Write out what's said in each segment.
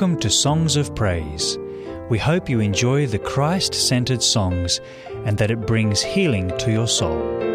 Welcome to Songs of Praise. We hope you enjoy the Christ centered songs and that it brings healing to your soul.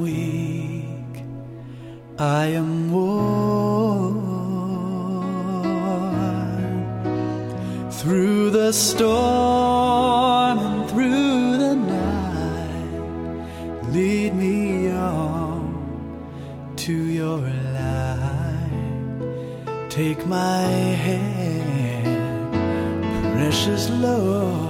Weak, I am worn through the storm and through the night. Lead me on to your light. Take my hand, precious Lord,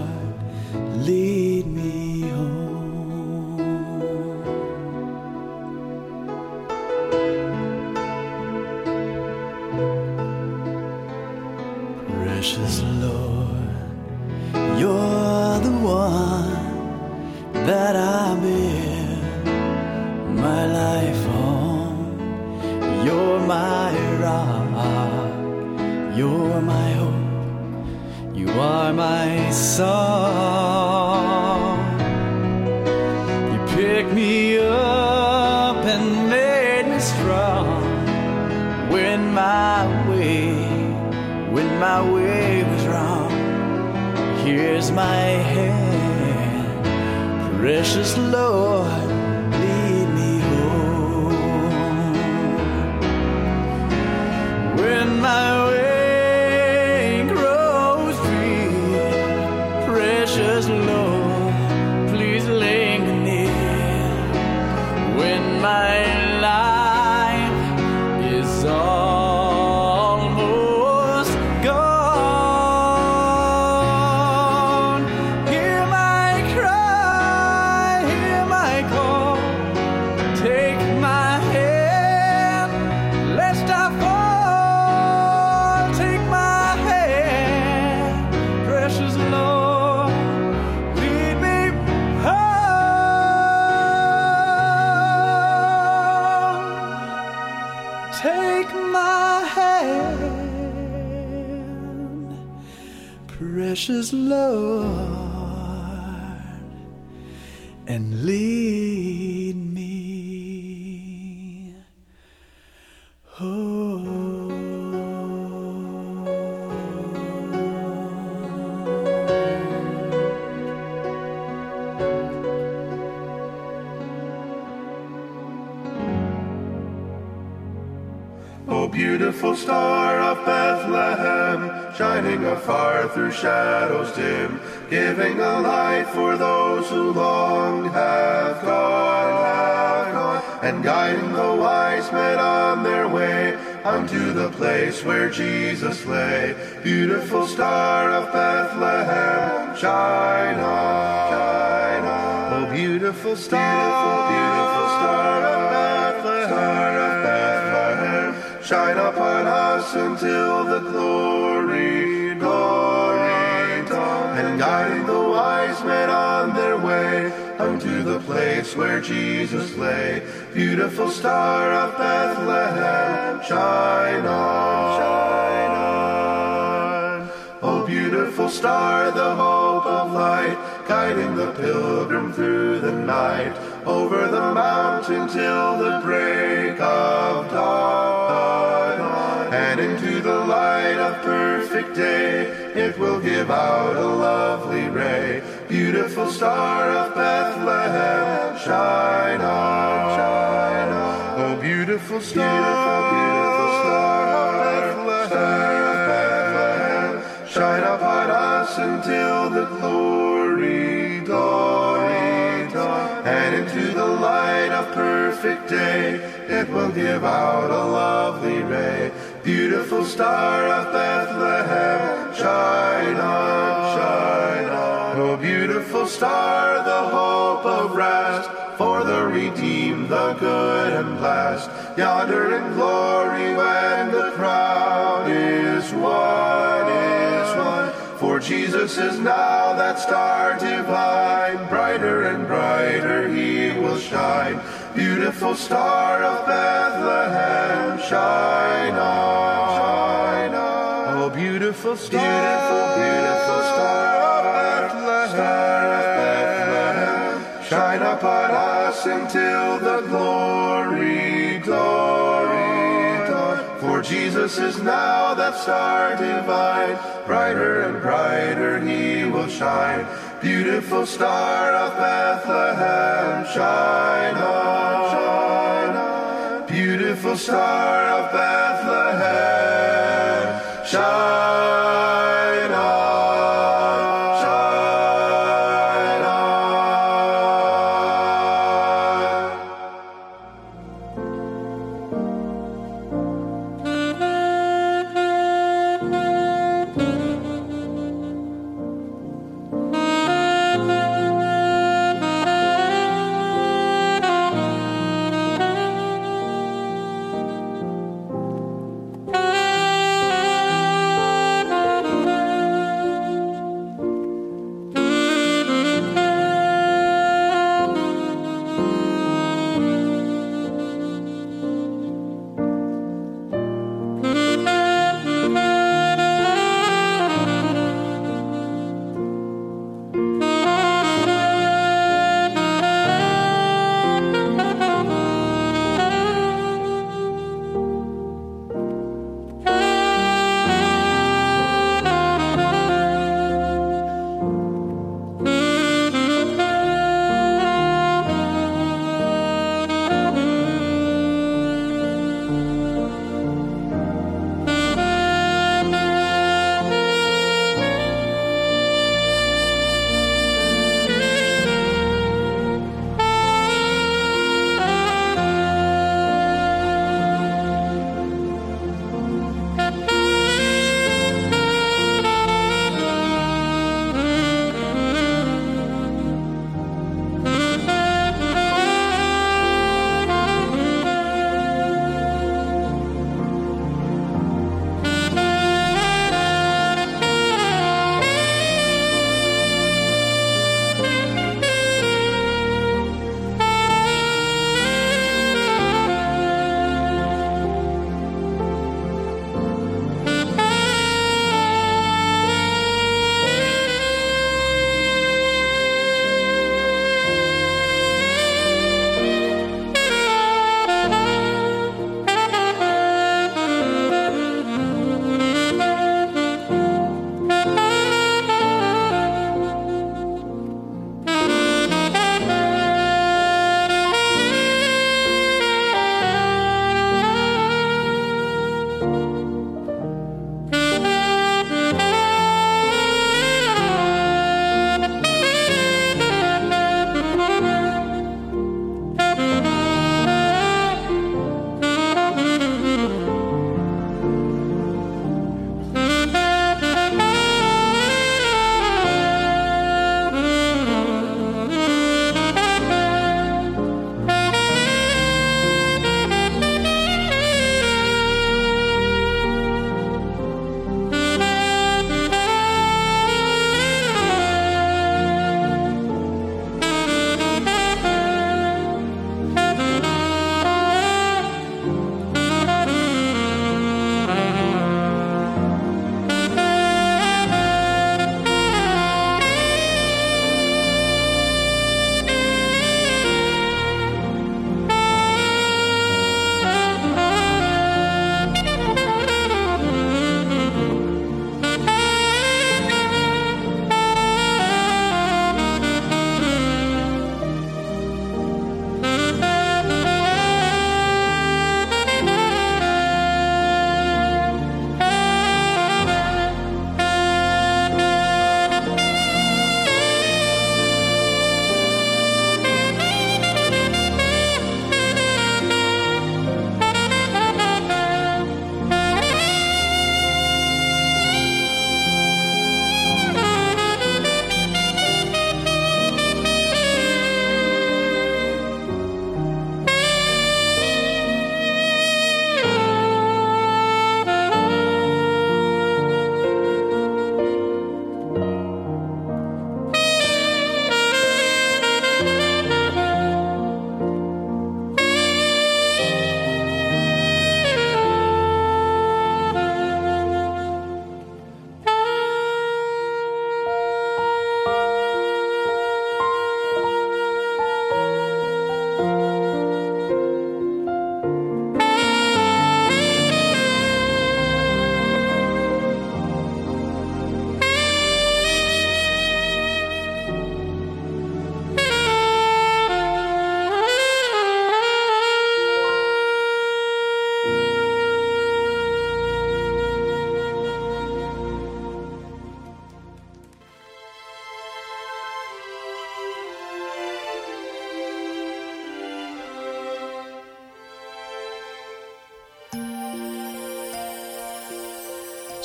precious Lord, beautiful star of Bethlehem, shining afar through shadows dim, giving a light for those who long have gone, have gone, and guiding the wise men on their way unto the place where Jesus lay. Beautiful star of Bethlehem, shine on, shine on. Oh, beautiful star, beautiful, beautiful star shine upon us until the glory, glory dawn, and guiding the wise men on their way unto the place where Jesus lay. Beautiful star of Bethlehem, shine on, shine on. Oh, beautiful star, the hope of light, guiding the pilgrim through the night, over the mountain till the break of dawn, perfect day, it will give out a lovely ray. Beautiful star of Bethlehem, shine on, shine on. Oh, beautiful star, beautiful, star of Bethlehem, shine upon us until the glory, glory dawn, and into the light of perfect day, it will give out a lovely ray. Beautiful star of Bethlehem, shine on, shine on. Oh, beautiful star, the hope of rest for the redeemed, the good and blessed. Yonder in glory when the crown is won, is won. For Jesus is now that star divine, brighter and brighter he will shine. Beautiful star of Bethlehem, shine on, shine on. Oh, beautiful star, beautiful, beautiful star of Bethlehem, star of Bethlehem, Shine upon us until the glory, glory dawn. For Jesus is now that star divine. Brighter and brighter he will shine. Beautiful star of Bethlehem, shine on, shine on. Beautiful star of Bethlehem, shine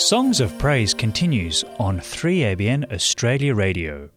Songs of Praise continues on 3ABN Australia Radio.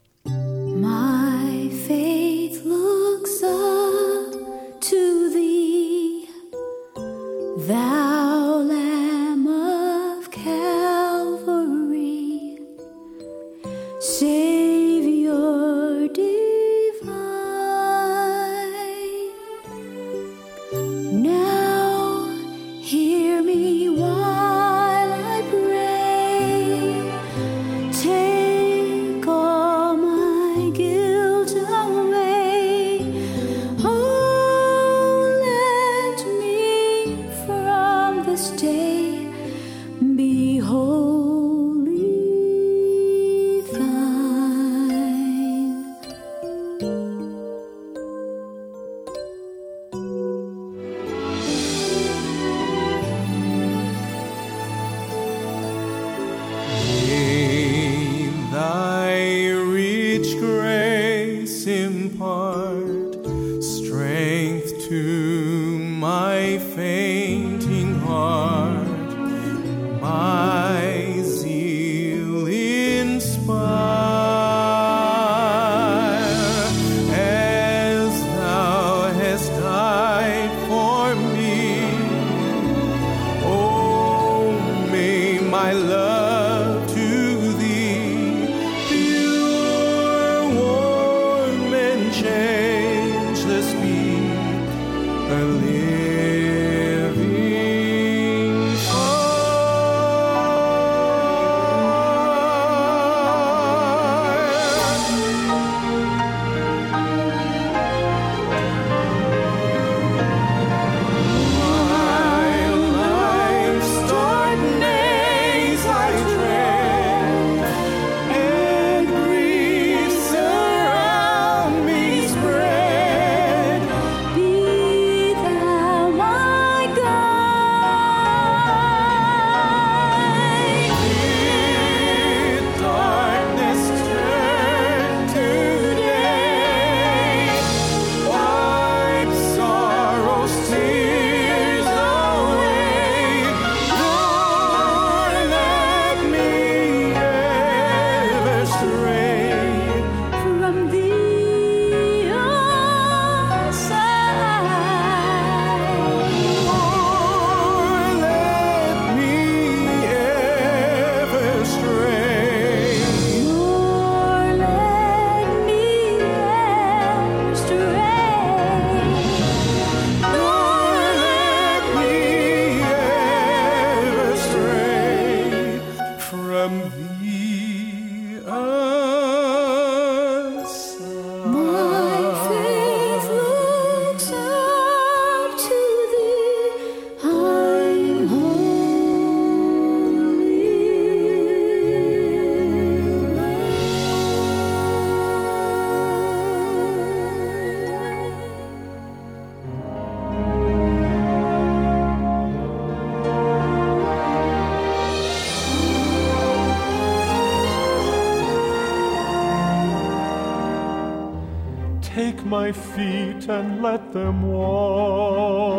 My feet and let them walk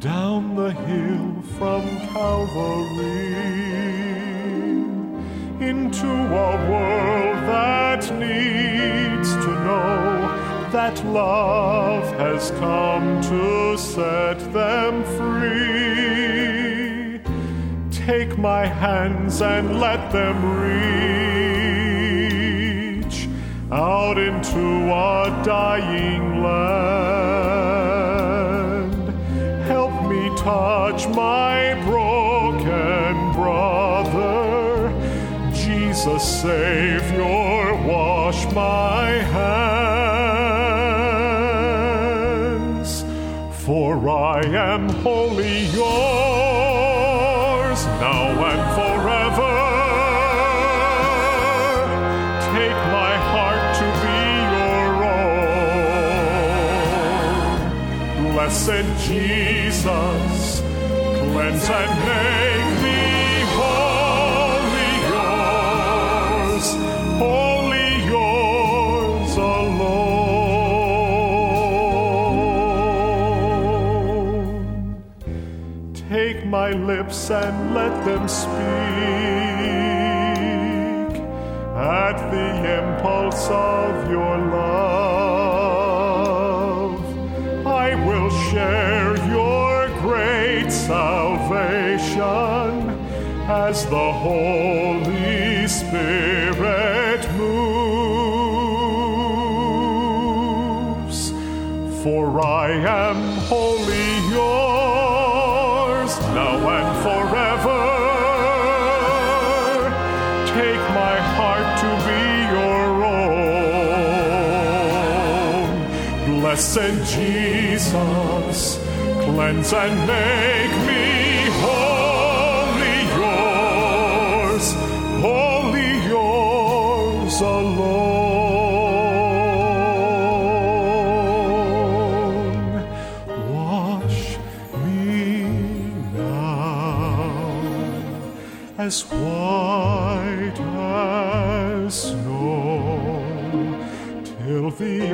down the hill from Calvary into a world that needs to know that love has come to set them free. Take my hands and let them reach out into a dying land. Help me touch my broken brother. Jesus, Savior, wash my hands. For I am wholly yours, And Jesus, cleanse and make me wholly yours, wholly yours alone. Take my lips and let them speak at the impulse of your love. as the Holy Spirit moves. For I am wholly yours, now and forever. Take my heart to be your own. Blessed Jesus, cleanse and make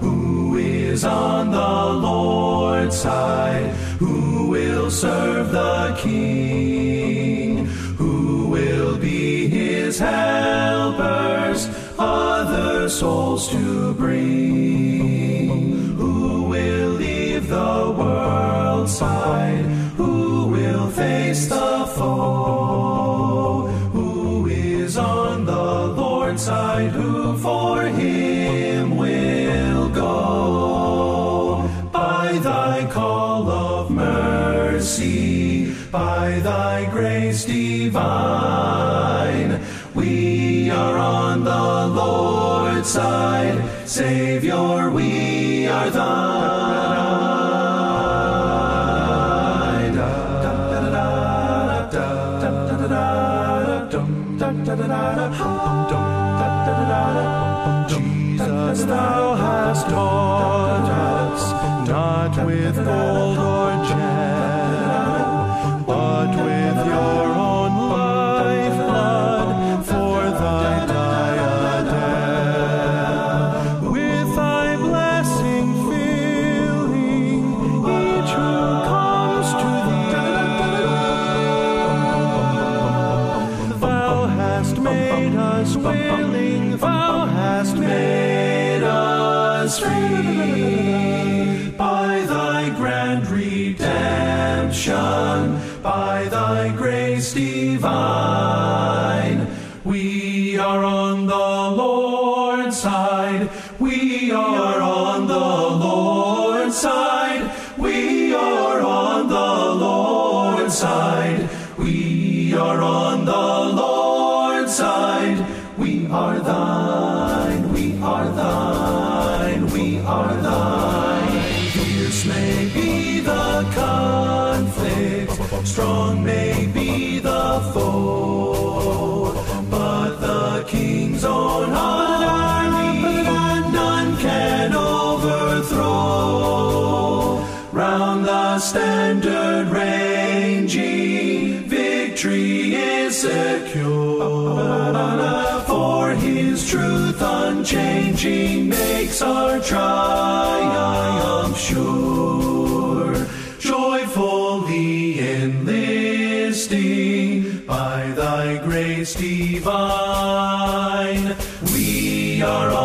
Who is on the Lord's side? Who will serve the King? Who will be his helpers? Other souls to bring. divine. We are on the Lord's side, Savior, we are thine. Jesus, secure. For his truth unchanging makes our triumph sure. Joyfully enlisting by thy grace divine, we are.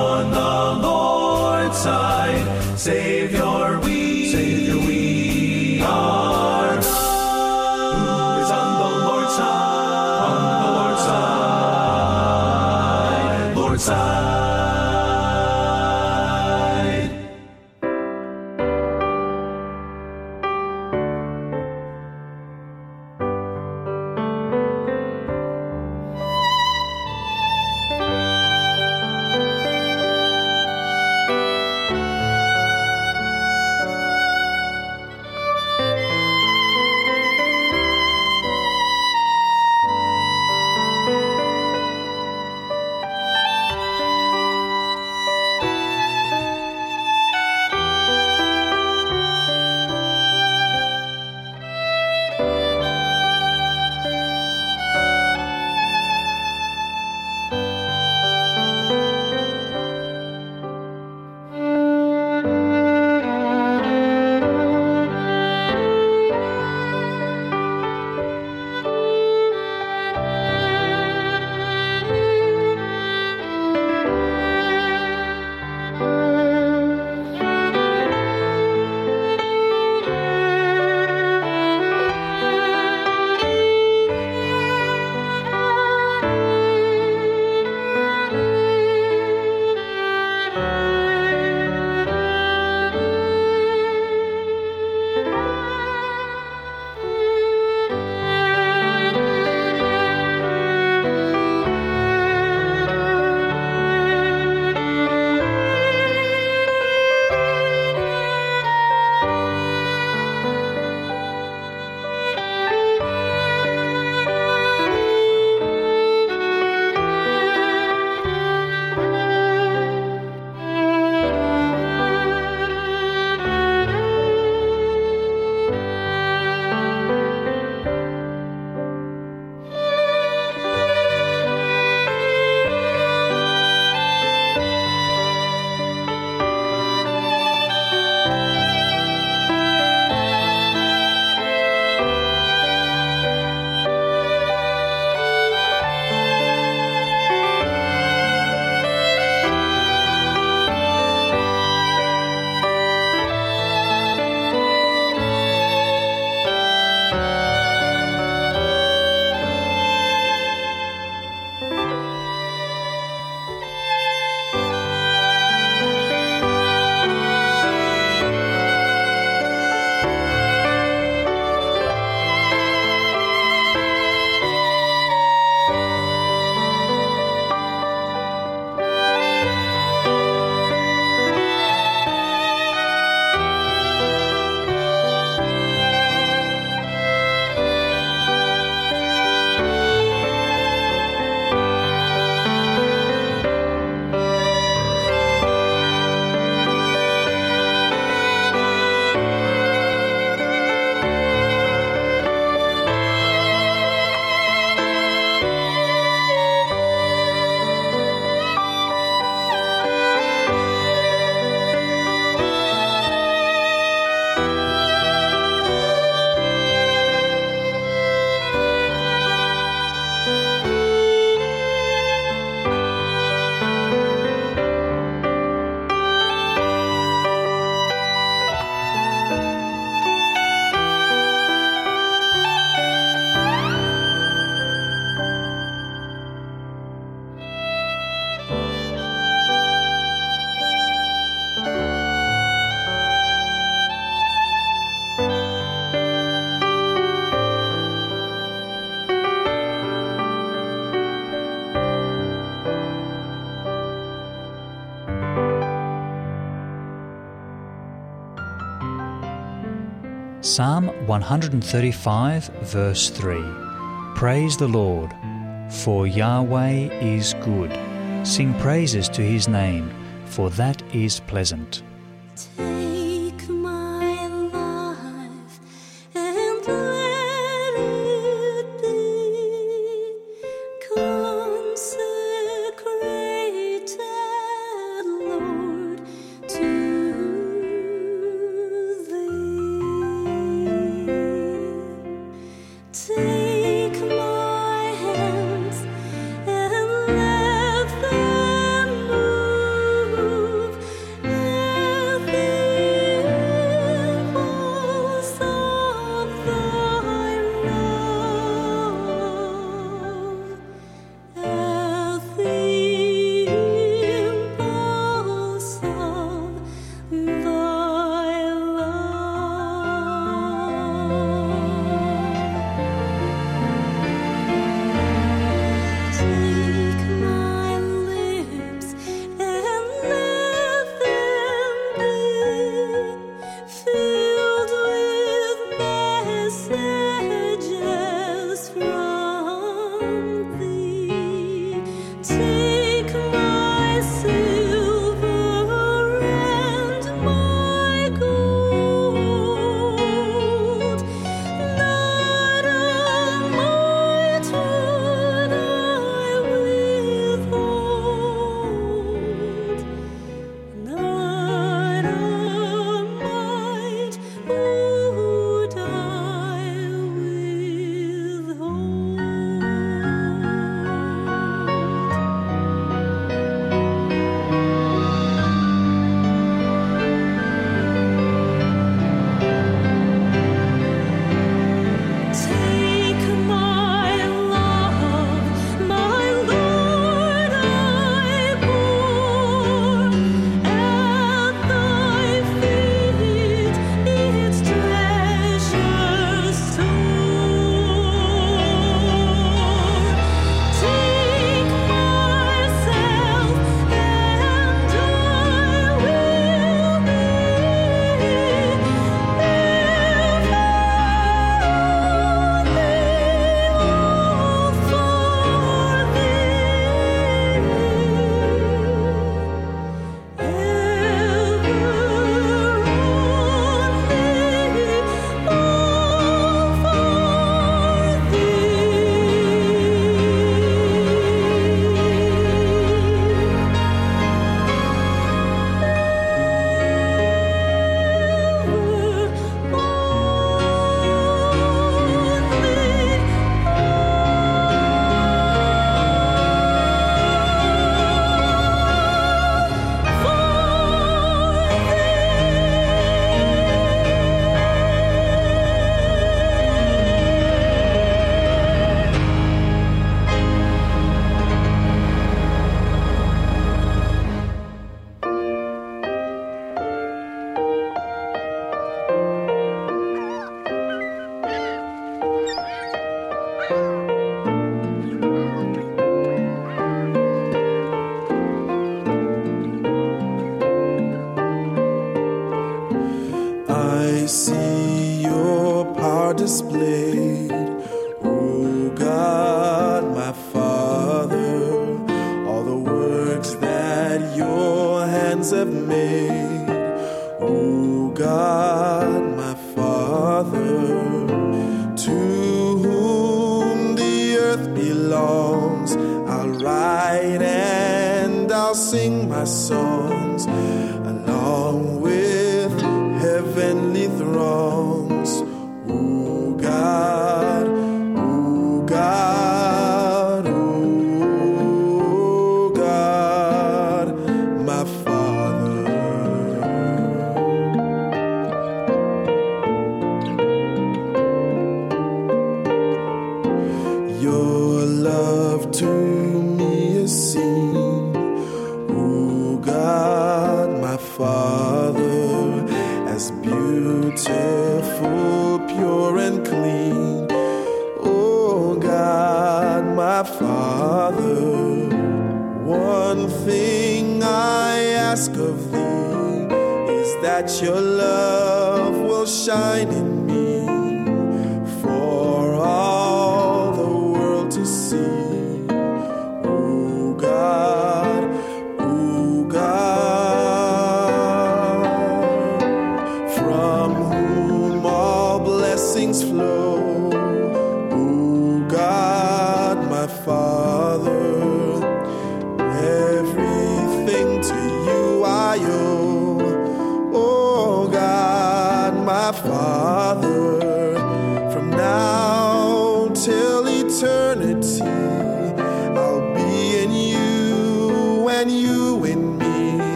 Psalm 135, verse 3 Praise the Lord, for Yahweh is good. Sing praises to his name, for that is pleasant.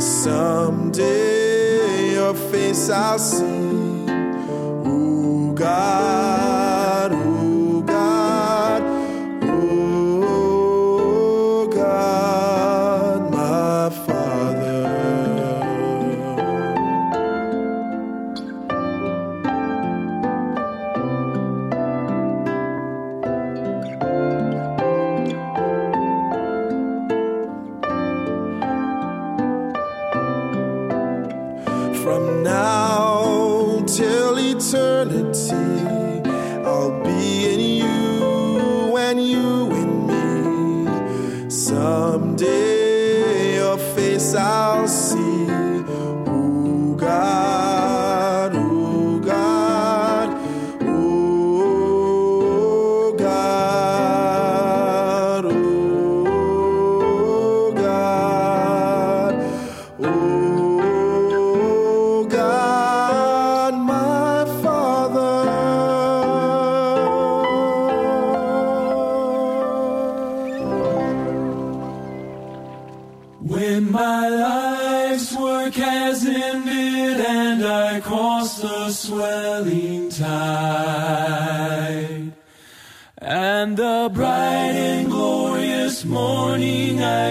Someday your face I'll see. Oh God,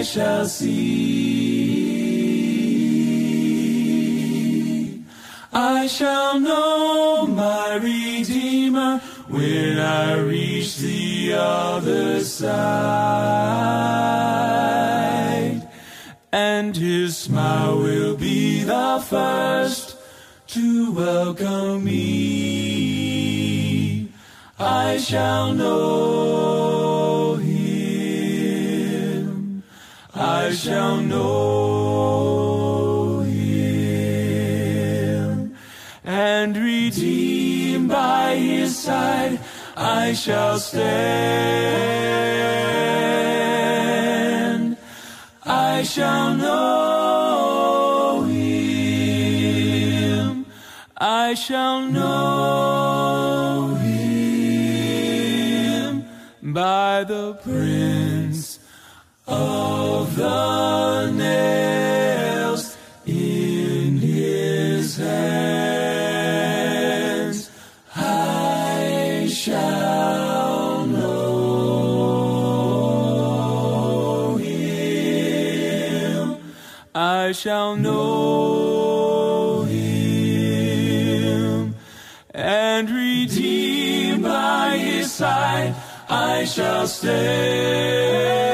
I shall see, I shall know my Redeemer when I reach the other side and his smile will be the first to welcome me. I shall know know him. And redeemed by his side, I shall stand. I shall know him. I shall know him by the prince of the I shall know him and redeemed by his side. I shall stand.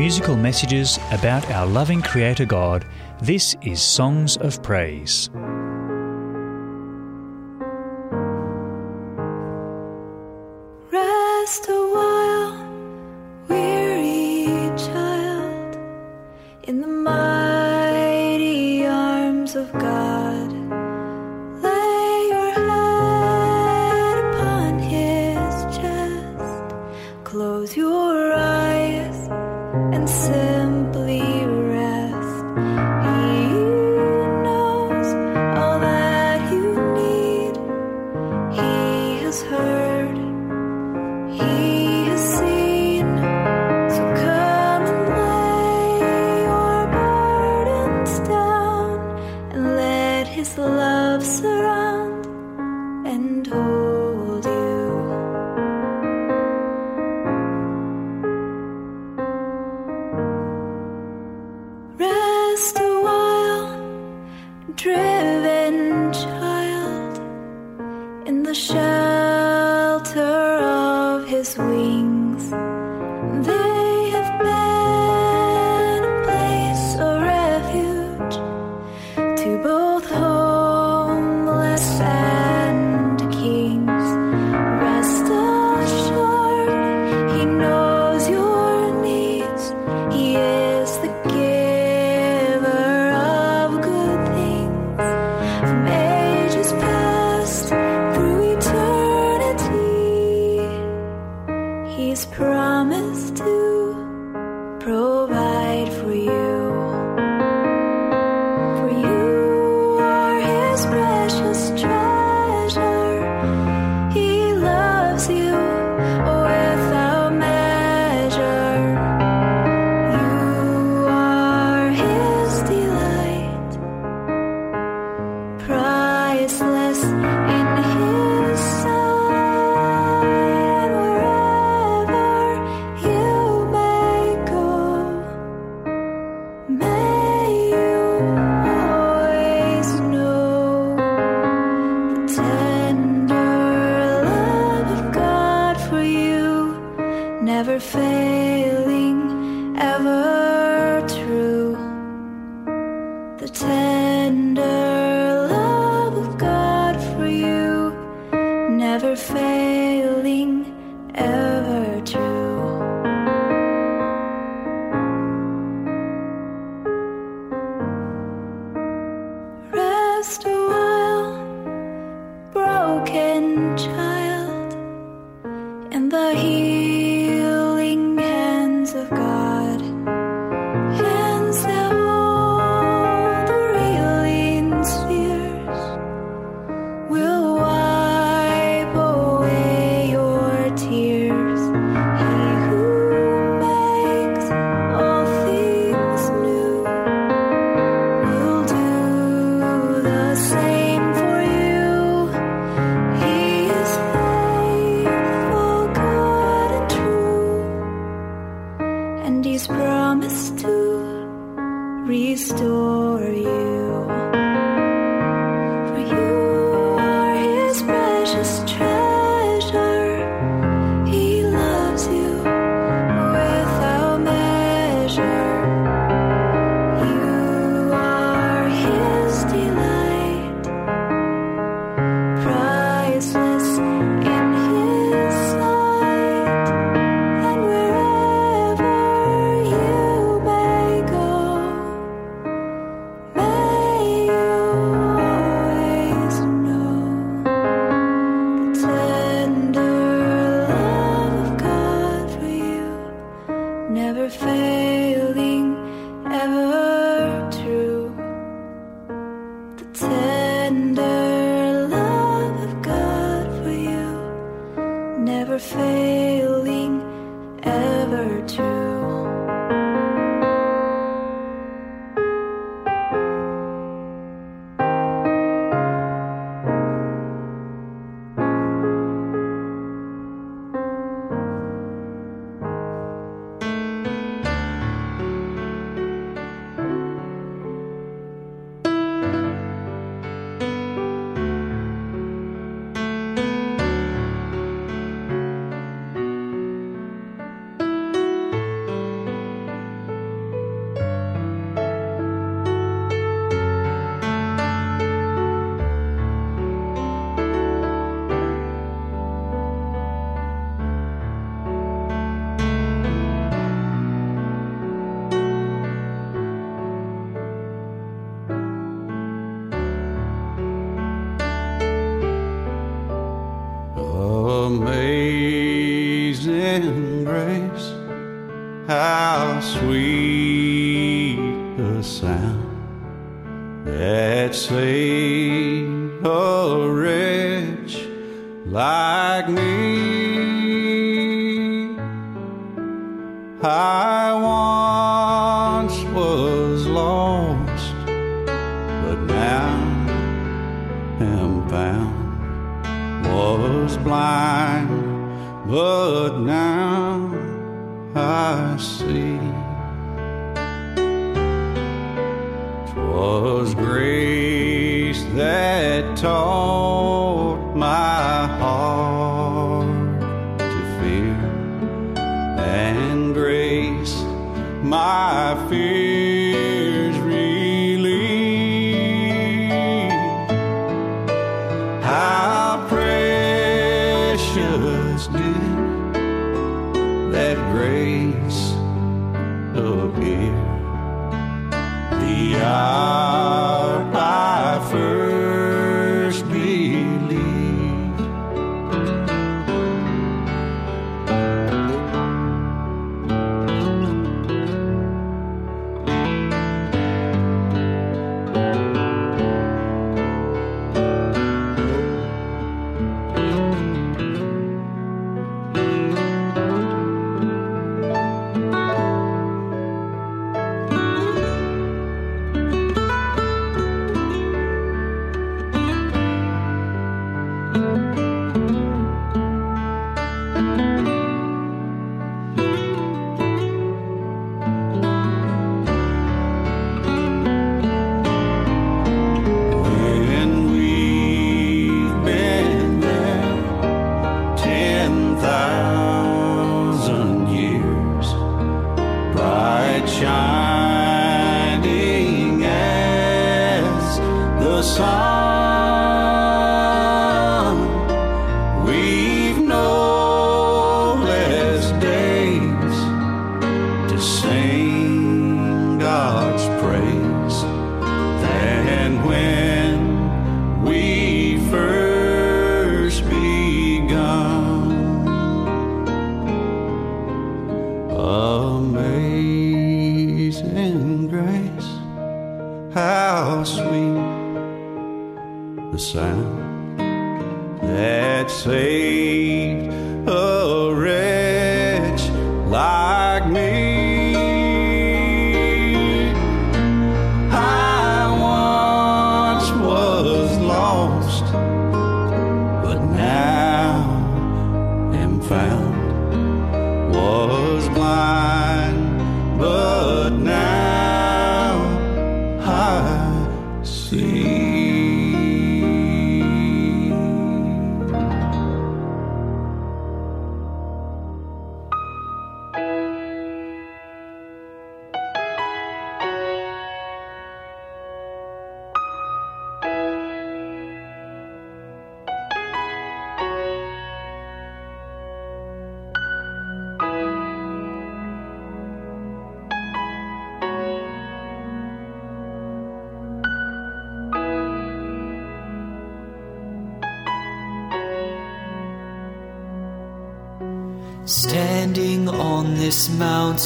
musical messages about our loving Creator God, this is Songs of Praise.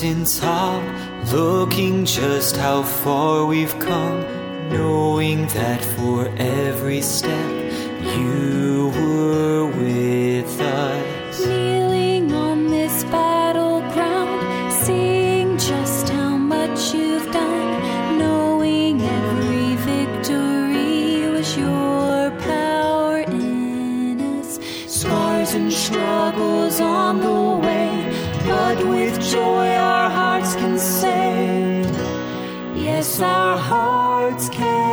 rising tall, looking just how far we've come, knowing that for every step you were with us. Kneeling on this battleground, seeing just how much you've done, knowing every victory was your power in us. Scars and struggles on the way but with joy our hearts can say, Yes, our hearts can.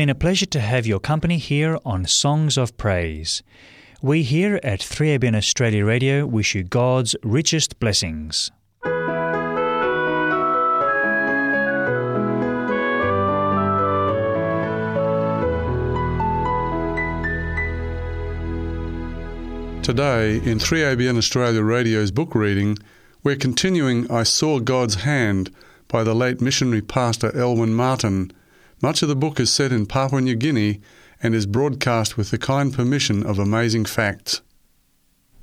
Been a pleasure to have your company here on Songs of Praise. We here at 3ABN Australia Radio wish you God's richest blessings. Today, in 3ABN Australia Radio's book reading, we're continuing I Saw God's Hand by the late missionary pastor Elwin Martin. Much of the book is set in Papua New Guinea and is broadcast with the kind permission of Amazing Facts.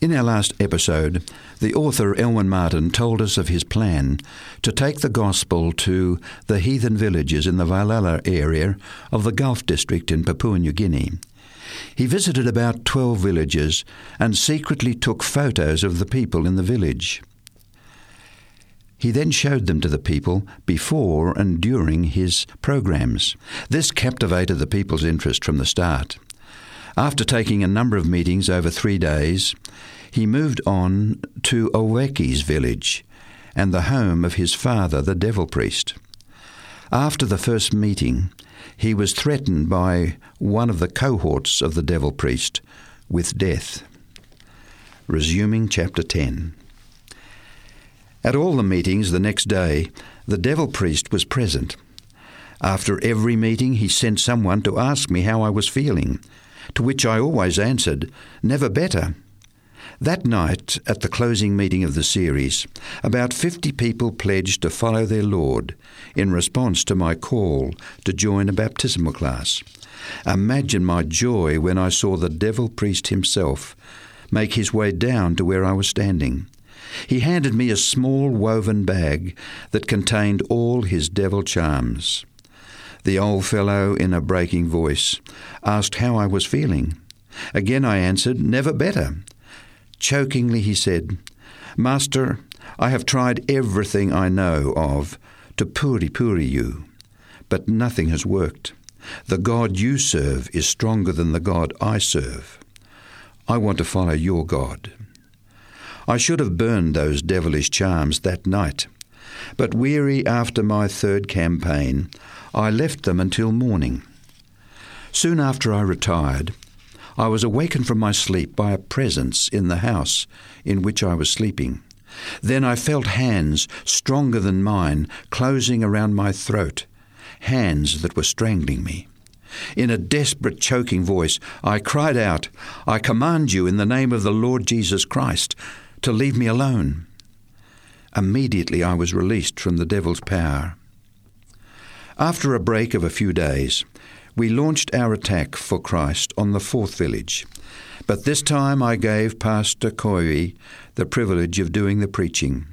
In our last episode, the author Elwin Martin told us of his plan to take the gospel to the heathen villages in the Vailala area of the Gulf District in Papua New Guinea. He visited about 12 villages and secretly took photos of the people in the village. He then showed them to the people before and during his programs. This captivated the people's interest from the start. After taking a number of meetings over three days, he moved on to Oweki's village and the home of his father, the devil priest. After the first meeting, he was threatened by one of the cohorts of the devil priest with death. Resuming chapter 10. At all the meetings the next day, the devil priest was present. After every meeting, he sent someone to ask me how I was feeling, to which I always answered, Never better. That night, at the closing meeting of the series, about 50 people pledged to follow their Lord in response to my call to join a baptismal class. Imagine my joy when I saw the devil priest himself make his way down to where I was standing. He handed me a small woven bag that contained all his devil charms. The old fellow, in a breaking voice, asked how I was feeling. Again I answered, Never better. Chokingly he said, Master, I have tried everything I know of to puri puri you, but nothing has worked. The God you serve is stronger than the God I serve. I want to follow your God. I should have burned those devilish charms that night, but weary after my third campaign, I left them until morning. Soon after I retired, I was awakened from my sleep by a presence in the house in which I was sleeping. Then I felt hands stronger than mine closing around my throat, hands that were strangling me. In a desperate, choking voice, I cried out, I command you in the name of the Lord Jesus Christ to leave me alone. Immediately I was released from the devil's power. After a break of a few days, we launched our attack for Christ on the fourth village. But this time I gave Pastor Koivi the privilege of doing the preaching.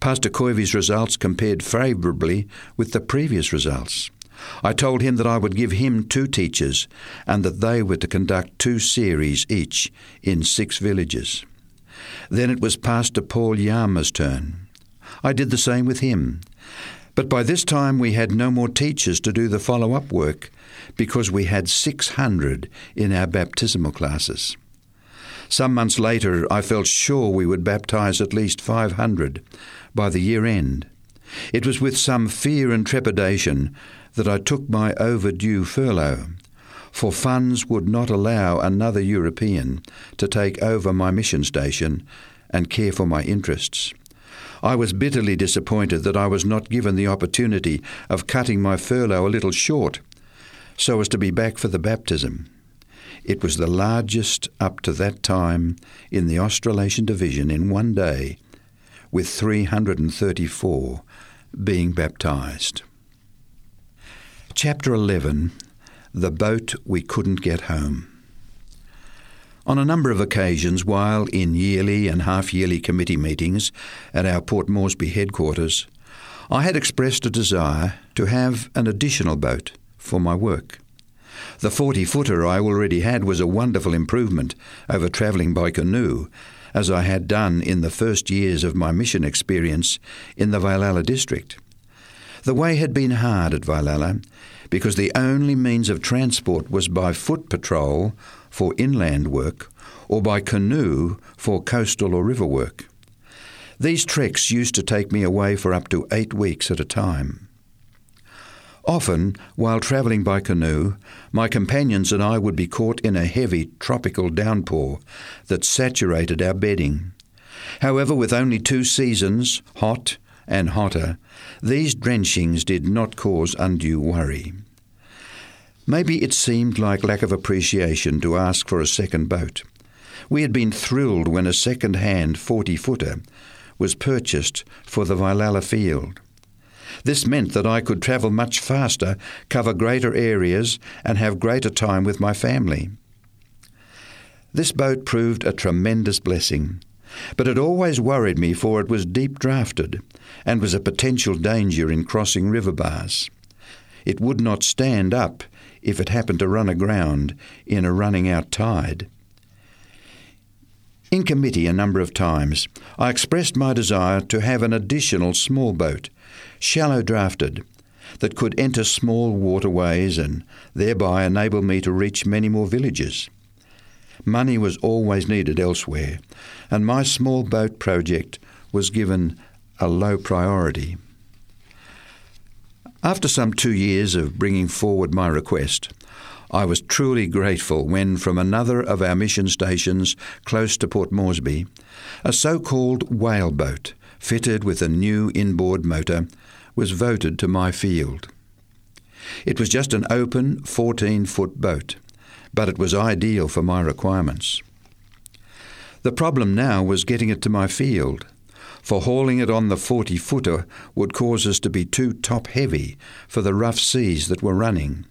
Pastor Koivi's results compared favourably with the previous results. I told him that I would give him two teachers and that they were to conduct two series each in six villages. Then it was Pastor Paul Yama's turn. I did the same with him. But by this time we had no more teachers to do the follow up work because we had 600 in our baptismal classes. Some months later, I felt sure we would baptize at least 500 by the year end. It was with some fear and trepidation that I took my overdue furlough, for funds would not allow another European to take over my mission station and care for my interests. I was bitterly disappointed that I was not given the opportunity of cutting my furlough a little short so as to be back for the baptism. It was the largest up to that time in the Australasian Division in one day, with 334 being baptized. Chapter 11 The Boat We Couldn't Get Home. On a number of occasions, while in yearly and half yearly committee meetings at our Port Moresby headquarters, I had expressed a desire to have an additional boat for my work. The 40 footer I already had was a wonderful improvement over travelling by canoe, as I had done in the first years of my mission experience in the Vailala district. The way had been hard at Vailala because the only means of transport was by foot patrol for inland work or by canoe for coastal or river work. These treks used to take me away for up to eight weeks at a time. Often, while travelling by canoe, my companions and I would be caught in a heavy tropical downpour that saturated our bedding. However, with only two seasons, hot and hotter, these drenchings did not cause undue worry. Maybe it seemed like lack of appreciation to ask for a second boat. We had been thrilled when a second hand 40 footer was purchased for the Vailala field. This meant that I could travel much faster, cover greater areas, and have greater time with my family. This boat proved a tremendous blessing, but it always worried me for it was deep drafted and was a potential danger in crossing river bars. It would not stand up if it happened to run aground in a running out tide. In committee a number of times, I expressed my desire to have an additional small boat, shallow drafted, that could enter small waterways and thereby enable me to reach many more villages. Money was always needed elsewhere, and my small boat project was given a low priority. After some two years of bringing forward my request, I was truly grateful when, from another of our mission stations close to Port Moresby, a so called whaleboat, fitted with a new inboard motor, was voted to my field. It was just an open 14 foot boat, but it was ideal for my requirements. The problem now was getting it to my field, for hauling it on the 40 footer would cause us to be too top heavy for the rough seas that were running.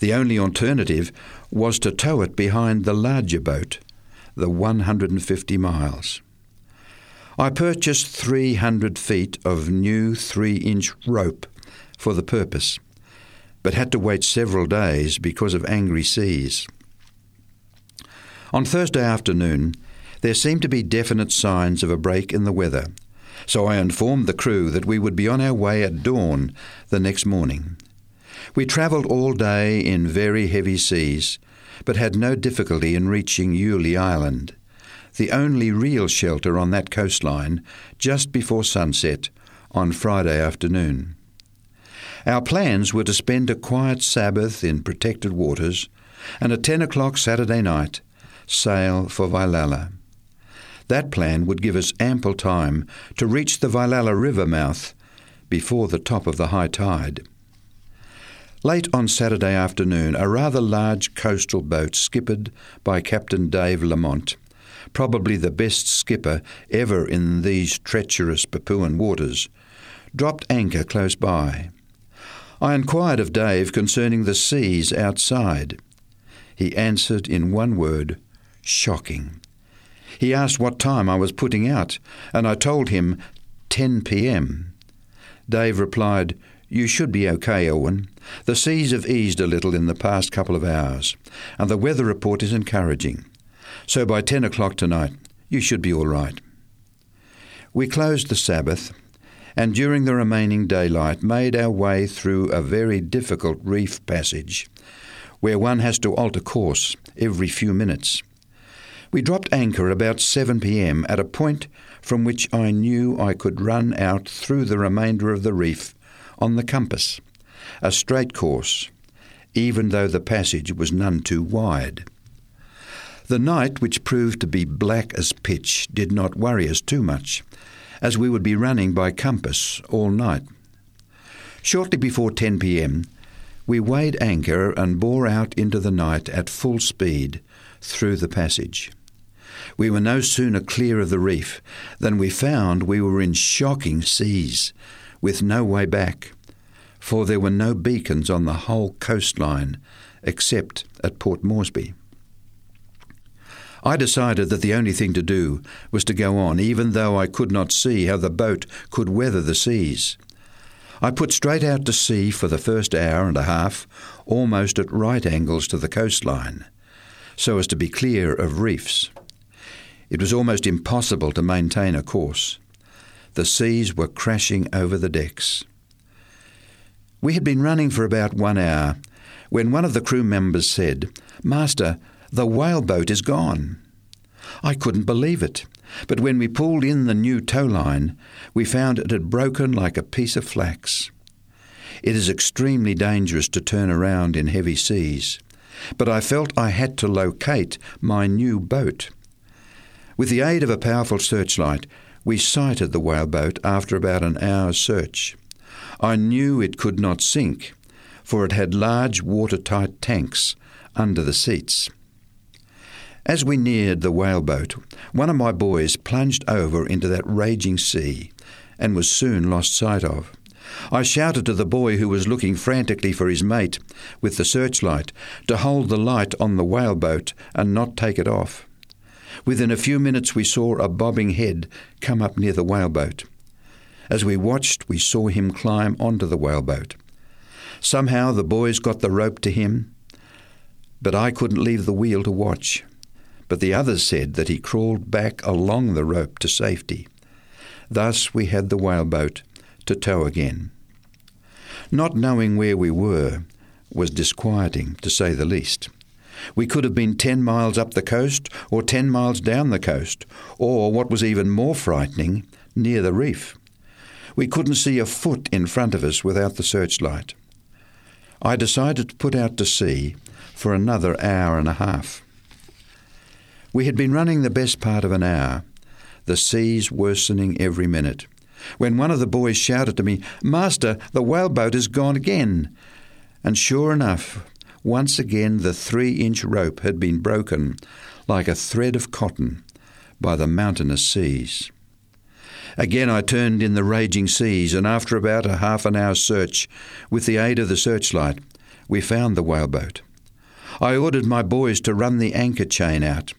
The only alternative was to tow it behind the larger boat, the 150 miles. I purchased 300 feet of new 3 inch rope for the purpose, but had to wait several days because of angry seas. On Thursday afternoon, there seemed to be definite signs of a break in the weather, so I informed the crew that we would be on our way at dawn the next morning. We travelled all day in very heavy seas, but had no difficulty in reaching Yule Island, the only real shelter on that coastline, just before sunset on Friday afternoon. Our plans were to spend a quiet Sabbath in protected waters, and at ten o'clock Saturday night sail for Vailala. That plan would give us ample time to reach the Vailala River mouth before the top of the high tide. Late on Saturday afternoon, a rather large coastal boat skippered by Captain Dave Lamont, probably the best skipper ever in these treacherous Papuan waters, dropped anchor close by. I inquired of Dave concerning the seas outside. He answered in one word shocking. He asked what time I was putting out, and I told him 10 p.m. Dave replied, You should be okay, Owen. The seas have eased a little in the past couple of hours, and the weather report is encouraging. So by 10 o'clock tonight, you should be all right. We closed the Sabbath, and during the remaining daylight made our way through a very difficult reef passage, where one has to alter course every few minutes. We dropped anchor about 7 p.m. at a point from which I knew I could run out through the remainder of the reef on the compass, a straight course, even though the passage was none too wide. The night, which proved to be black as pitch, did not worry us too much, as we would be running by compass all night. Shortly before 10 p.m., we weighed anchor and bore out into the night at full speed through the passage. We were no sooner clear of the reef than we found we were in shocking seas, with no way back, for there were no beacons on the whole coastline except at Port Moresby. I decided that the only thing to do was to go on, even though I could not see how the boat could weather the seas. I put straight out to sea for the first hour and a half, almost at right angles to the coastline, so as to be clear of reefs. It was almost impossible to maintain a course. The seas were crashing over the decks. We had been running for about one hour when one of the crew members said, Master, the whaleboat is gone. I couldn't believe it, but when we pulled in the new tow line, we found it had broken like a piece of flax. It is extremely dangerous to turn around in heavy seas, but I felt I had to locate my new boat. With the aid of a powerful searchlight, we sighted the whaleboat after about an hour's search. I knew it could not sink, for it had large watertight tanks under the seats. As we neared the whaleboat, one of my boys plunged over into that raging sea and was soon lost sight of. I shouted to the boy who was looking frantically for his mate with the searchlight to hold the light on the whaleboat and not take it off. Within a few minutes, we saw a bobbing head come up near the whaleboat. As we watched, we saw him climb onto the whaleboat. Somehow the boys got the rope to him, but I couldn't leave the wheel to watch. But the others said that he crawled back along the rope to safety. Thus we had the whaleboat to tow again. Not knowing where we were was disquieting, to say the least. We could have been 10 miles up the coast or 10 miles down the coast, or what was even more frightening, near the reef. We couldn't see a foot in front of us without the searchlight. I decided to put out to sea for another hour and a half. We had been running the best part of an hour, the seas worsening every minute, when one of the boys shouted to me, Master, the whaleboat has gone again. And sure enough, once again, the three inch rope had been broken like a thread of cotton by the mountainous seas. Again I turned in the raging seas, and after about a half an hour's search, with the aid of the searchlight, we found the whaleboat. I ordered my boys to run the anchor chain out.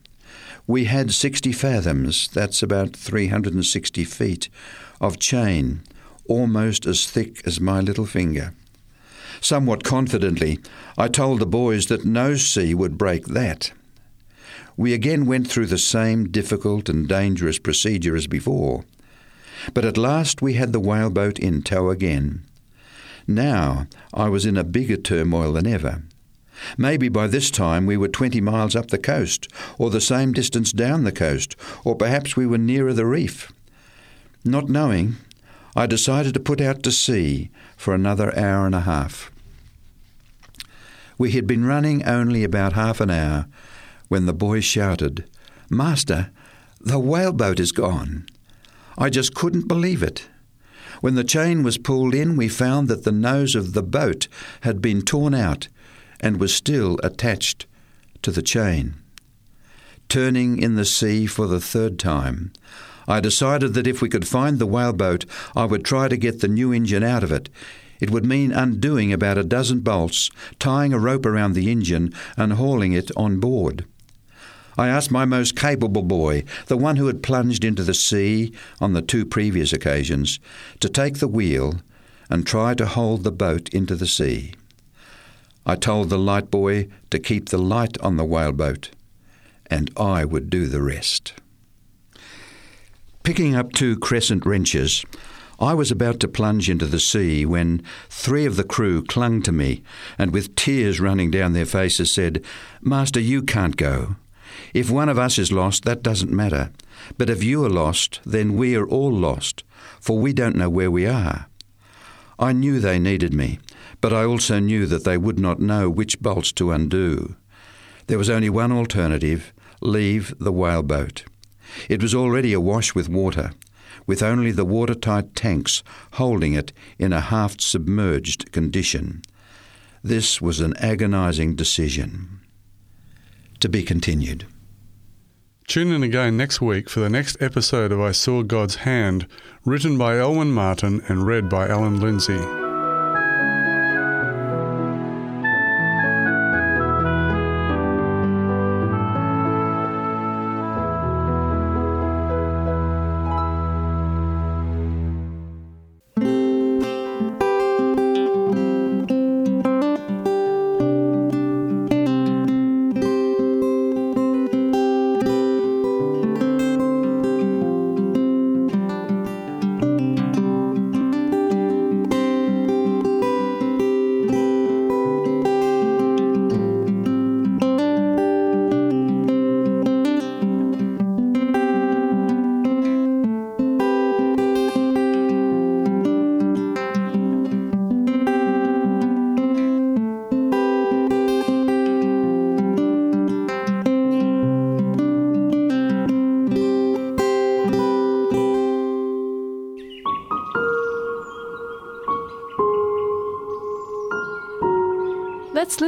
We had 60 fathoms, that's about 360 feet, of chain, almost as thick as my little finger. Somewhat confidently, I told the boys that no sea would break that. We again went through the same difficult and dangerous procedure as before. But at last we had the whaleboat in tow again. Now I was in a bigger turmoil than ever. Maybe by this time we were 20 miles up the coast, or the same distance down the coast, or perhaps we were nearer the reef. Not knowing, I decided to put out to sea for another hour and a half. We had been running only about half an hour when the boy shouted, Master, the whaleboat is gone. I just couldn't believe it. When the chain was pulled in, we found that the nose of the boat had been torn out and was still attached to the chain. Turning in the sea for the third time, I decided that if we could find the whaleboat, I would try to get the new engine out of it. It would mean undoing about a dozen bolts, tying a rope around the engine, and hauling it on board. I asked my most capable boy, the one who had plunged into the sea on the two previous occasions, to take the wheel and try to hold the boat into the sea. I told the light boy to keep the light on the whaleboat, and I would do the rest. Picking up two crescent wrenches, I was about to plunge into the sea when three of the crew clung to me and, with tears running down their faces, said, Master, you can't go. If one of us is lost, that doesn't matter. But if you are lost, then we are all lost, for we don't know where we are. I knew they needed me, but I also knew that they would not know which bolts to undo. There was only one alternative leave the whaleboat. It was already awash with water, with only the watertight tanks holding it in a half submerged condition. This was an agonizing decision. To be continued. Tune in again next week for the next episode of I Saw God's Hand, written by Elwin Martin and read by Alan Lindsay.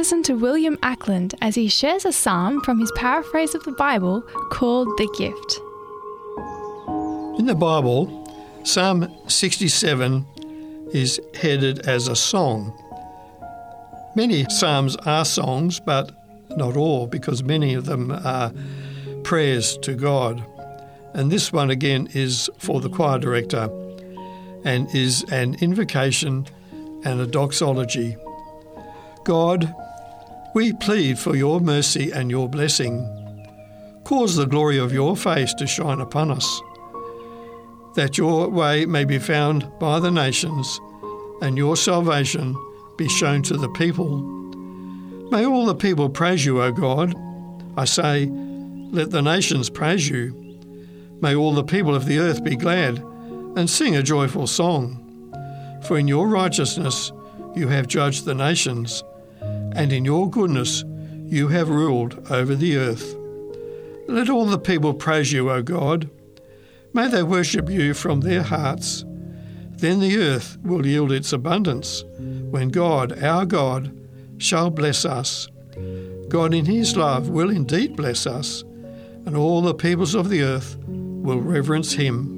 Listen to William Ackland as he shares a psalm from his paraphrase of the Bible called The Gift. In the Bible, Psalm 67 is headed as a song. Many psalms are songs, but not all, because many of them are prayers to God. And this one again is for the choir director and is an invocation and a doxology. God, we plead for your mercy and your blessing. Cause the glory of your face to shine upon us, that your way may be found by the nations and your salvation be shown to the people. May all the people praise you, O God. I say, let the nations praise you. May all the people of the earth be glad and sing a joyful song. For in your righteousness you have judged the nations, and in your goodness you have ruled over the earth. Let all the people praise you, O God. May they worship you from their hearts. Then the earth will yield its abundance, when God, our God, shall bless us. God in His love will indeed bless us. and all the peoples of the earth will reverence him.